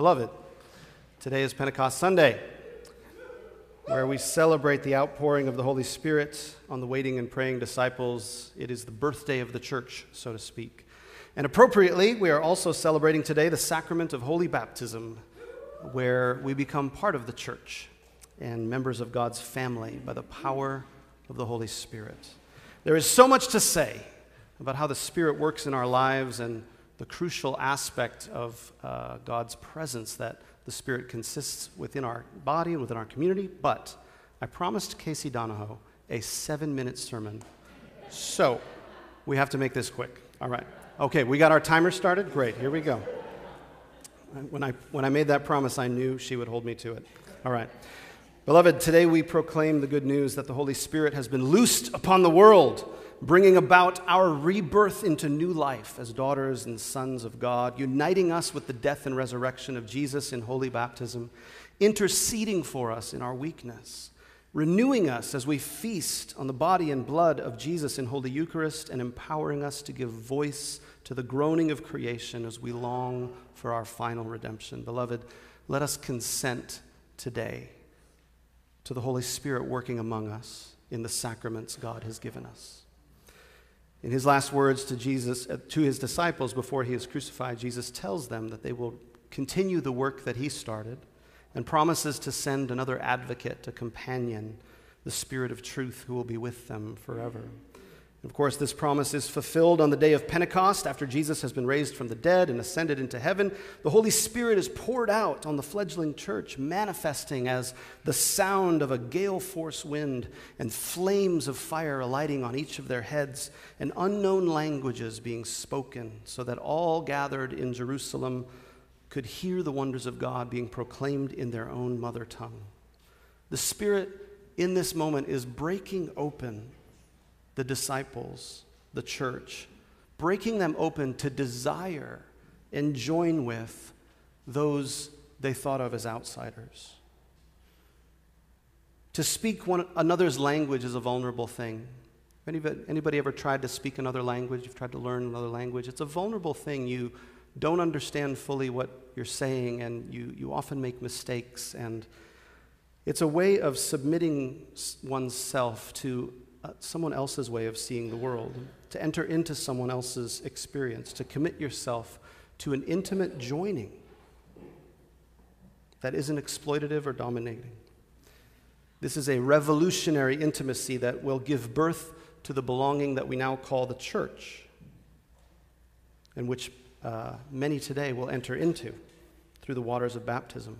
Beloved, today is Pentecost Sunday, where we celebrate the outpouring of the Holy Spirit on the waiting and praying disciples. It is the birthday of the church, so to speak. And appropriately, we are also celebrating today the sacrament of holy baptism, where we become part of the church and members of God's family by the power of the Holy Spirit. There is so much to say about how the Spirit works in our lives and the crucial aspect of uh, God's presence that the Spirit consists within our body and within our community. But I promised Casey Donahoe a seven minute sermon. So we have to make this quick. All right. Okay, we got our timer started? Great, here we go. When I, when I made that promise, I knew she would hold me to it. All right. Beloved, today we proclaim the good news that the Holy Spirit has been loosed upon the world bringing about our rebirth into new life as daughters and sons of God, uniting us with the death and resurrection of Jesus in holy baptism, interceding for us in our weakness, renewing us as we feast on the body and blood of Jesus in Holy Eucharist, and empowering us to give voice to the groaning of creation as we long for our final redemption. Beloved, let us consent today to the Holy Spirit working among us in the sacraments God has given us. In his last words to Jesus, uh, to his disciples before he is crucified, Jesus tells them that they will continue the work that he started and promises to send another advocate, a companion, the Spirit of truth, who will be with them forever. Of course, this promise is fulfilled on the day of Pentecost after Jesus has been raised from the dead and ascended into heaven. The Holy Spirit is poured out on the fledgling church, manifesting as the sound of a gale force wind and flames of fire alighting on each of their heads, and unknown languages being spoken, so that all gathered in Jerusalem could hear the wonders of God being proclaimed in their own mother tongue. The Spirit in this moment is breaking open the disciples, the church, breaking them open to desire and join with those they thought of as outsiders. To speak one another's language is a vulnerable thing. Anybody, anybody ever tried to speak another language? You've tried to learn another language? It's a vulnerable thing. You don't understand fully what you're saying, and you, you often make mistakes. And it's a way of submitting oneself to uh, someone else's way of seeing the world, to enter into someone else's experience, to commit yourself to an intimate joining that isn't exploitative or dominating. This is a revolutionary intimacy that will give birth to the belonging that we now call the church, and which uh, many today will enter into through the waters of baptism,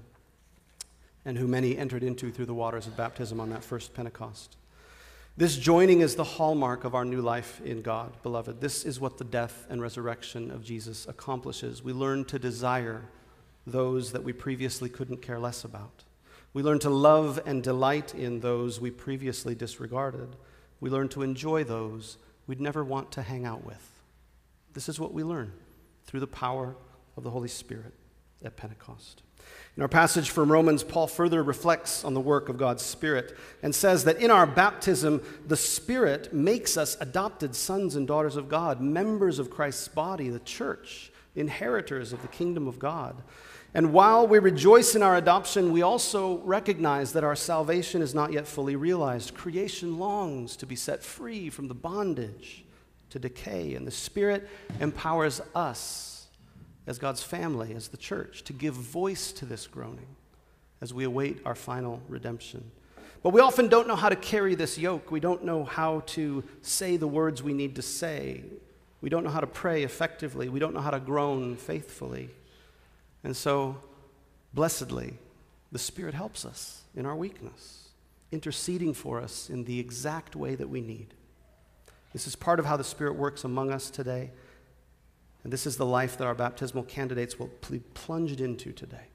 and who many entered into through the waters of baptism on that first Pentecost. This joining is the hallmark of our new life in God, beloved. This is what the death and resurrection of Jesus accomplishes. We learn to desire those that we previously couldn't care less about. We learn to love and delight in those we previously disregarded. We learn to enjoy those we'd never want to hang out with. This is what we learn through the power of the Holy Spirit at Pentecost. In our passage from Romans, Paul further reflects on the work of God's Spirit and says that in our baptism, the Spirit makes us adopted sons and daughters of God, members of Christ's body, the church, inheritors of the kingdom of God. And while we rejoice in our adoption, we also recognize that our salvation is not yet fully realized. Creation longs to be set free from the bondage to decay, and the Spirit empowers us as God's family, as the church, to give voice to this groaning as we await our final redemption. But we often don't know how to carry this yoke. We don't know how to say the words we need to say. We don't know how to pray effectively. We don't know how to groan faithfully. And so, blessedly, the Spirit helps us in our weakness, interceding for us in the exact way that we need. This is part of how the Spirit works among us today. And this is the life that our baptismal candidates will be plunged into today.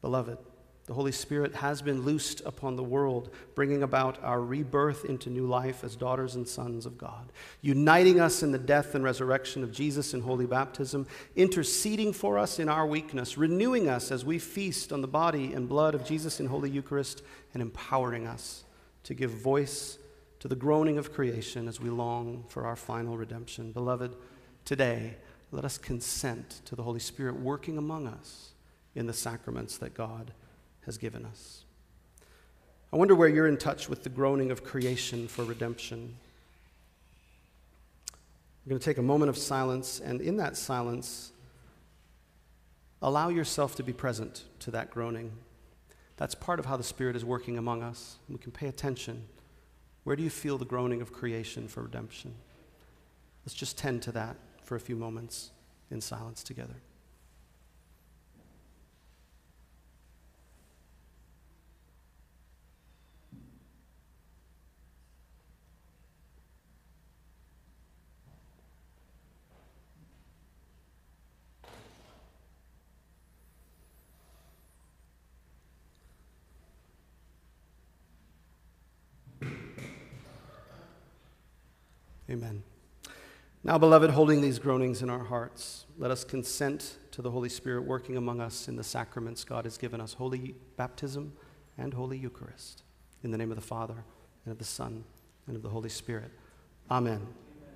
Beloved, the Holy Spirit has been loosed upon the world, bringing about our rebirth into new life as daughters and sons of God, uniting us in the death and resurrection of Jesus in holy baptism, interceding for us in our weakness, renewing us as we feast on the body and blood of Jesus in holy Eucharist, and empowering us to give voice to the groaning of creation as we long for our final redemption. Beloved, today, let us consent to the Holy Spirit working among us in the sacraments that God has given us. I wonder where you're in touch with the groaning of creation for redemption. We're going to take a moment of silence, and in that silence, allow yourself to be present to that groaning. That's part of how the Spirit is working among us. We can pay attention. Where do you feel the groaning of creation for redemption? Let's just tend to that for a few moments in silence together. Amen. Now, beloved, holding these groanings in our hearts, let us consent to the Holy Spirit working among us in the sacraments God has given us Holy Baptism and Holy Eucharist. In the name of the Father, and of the Son, and of the Holy Spirit. Amen.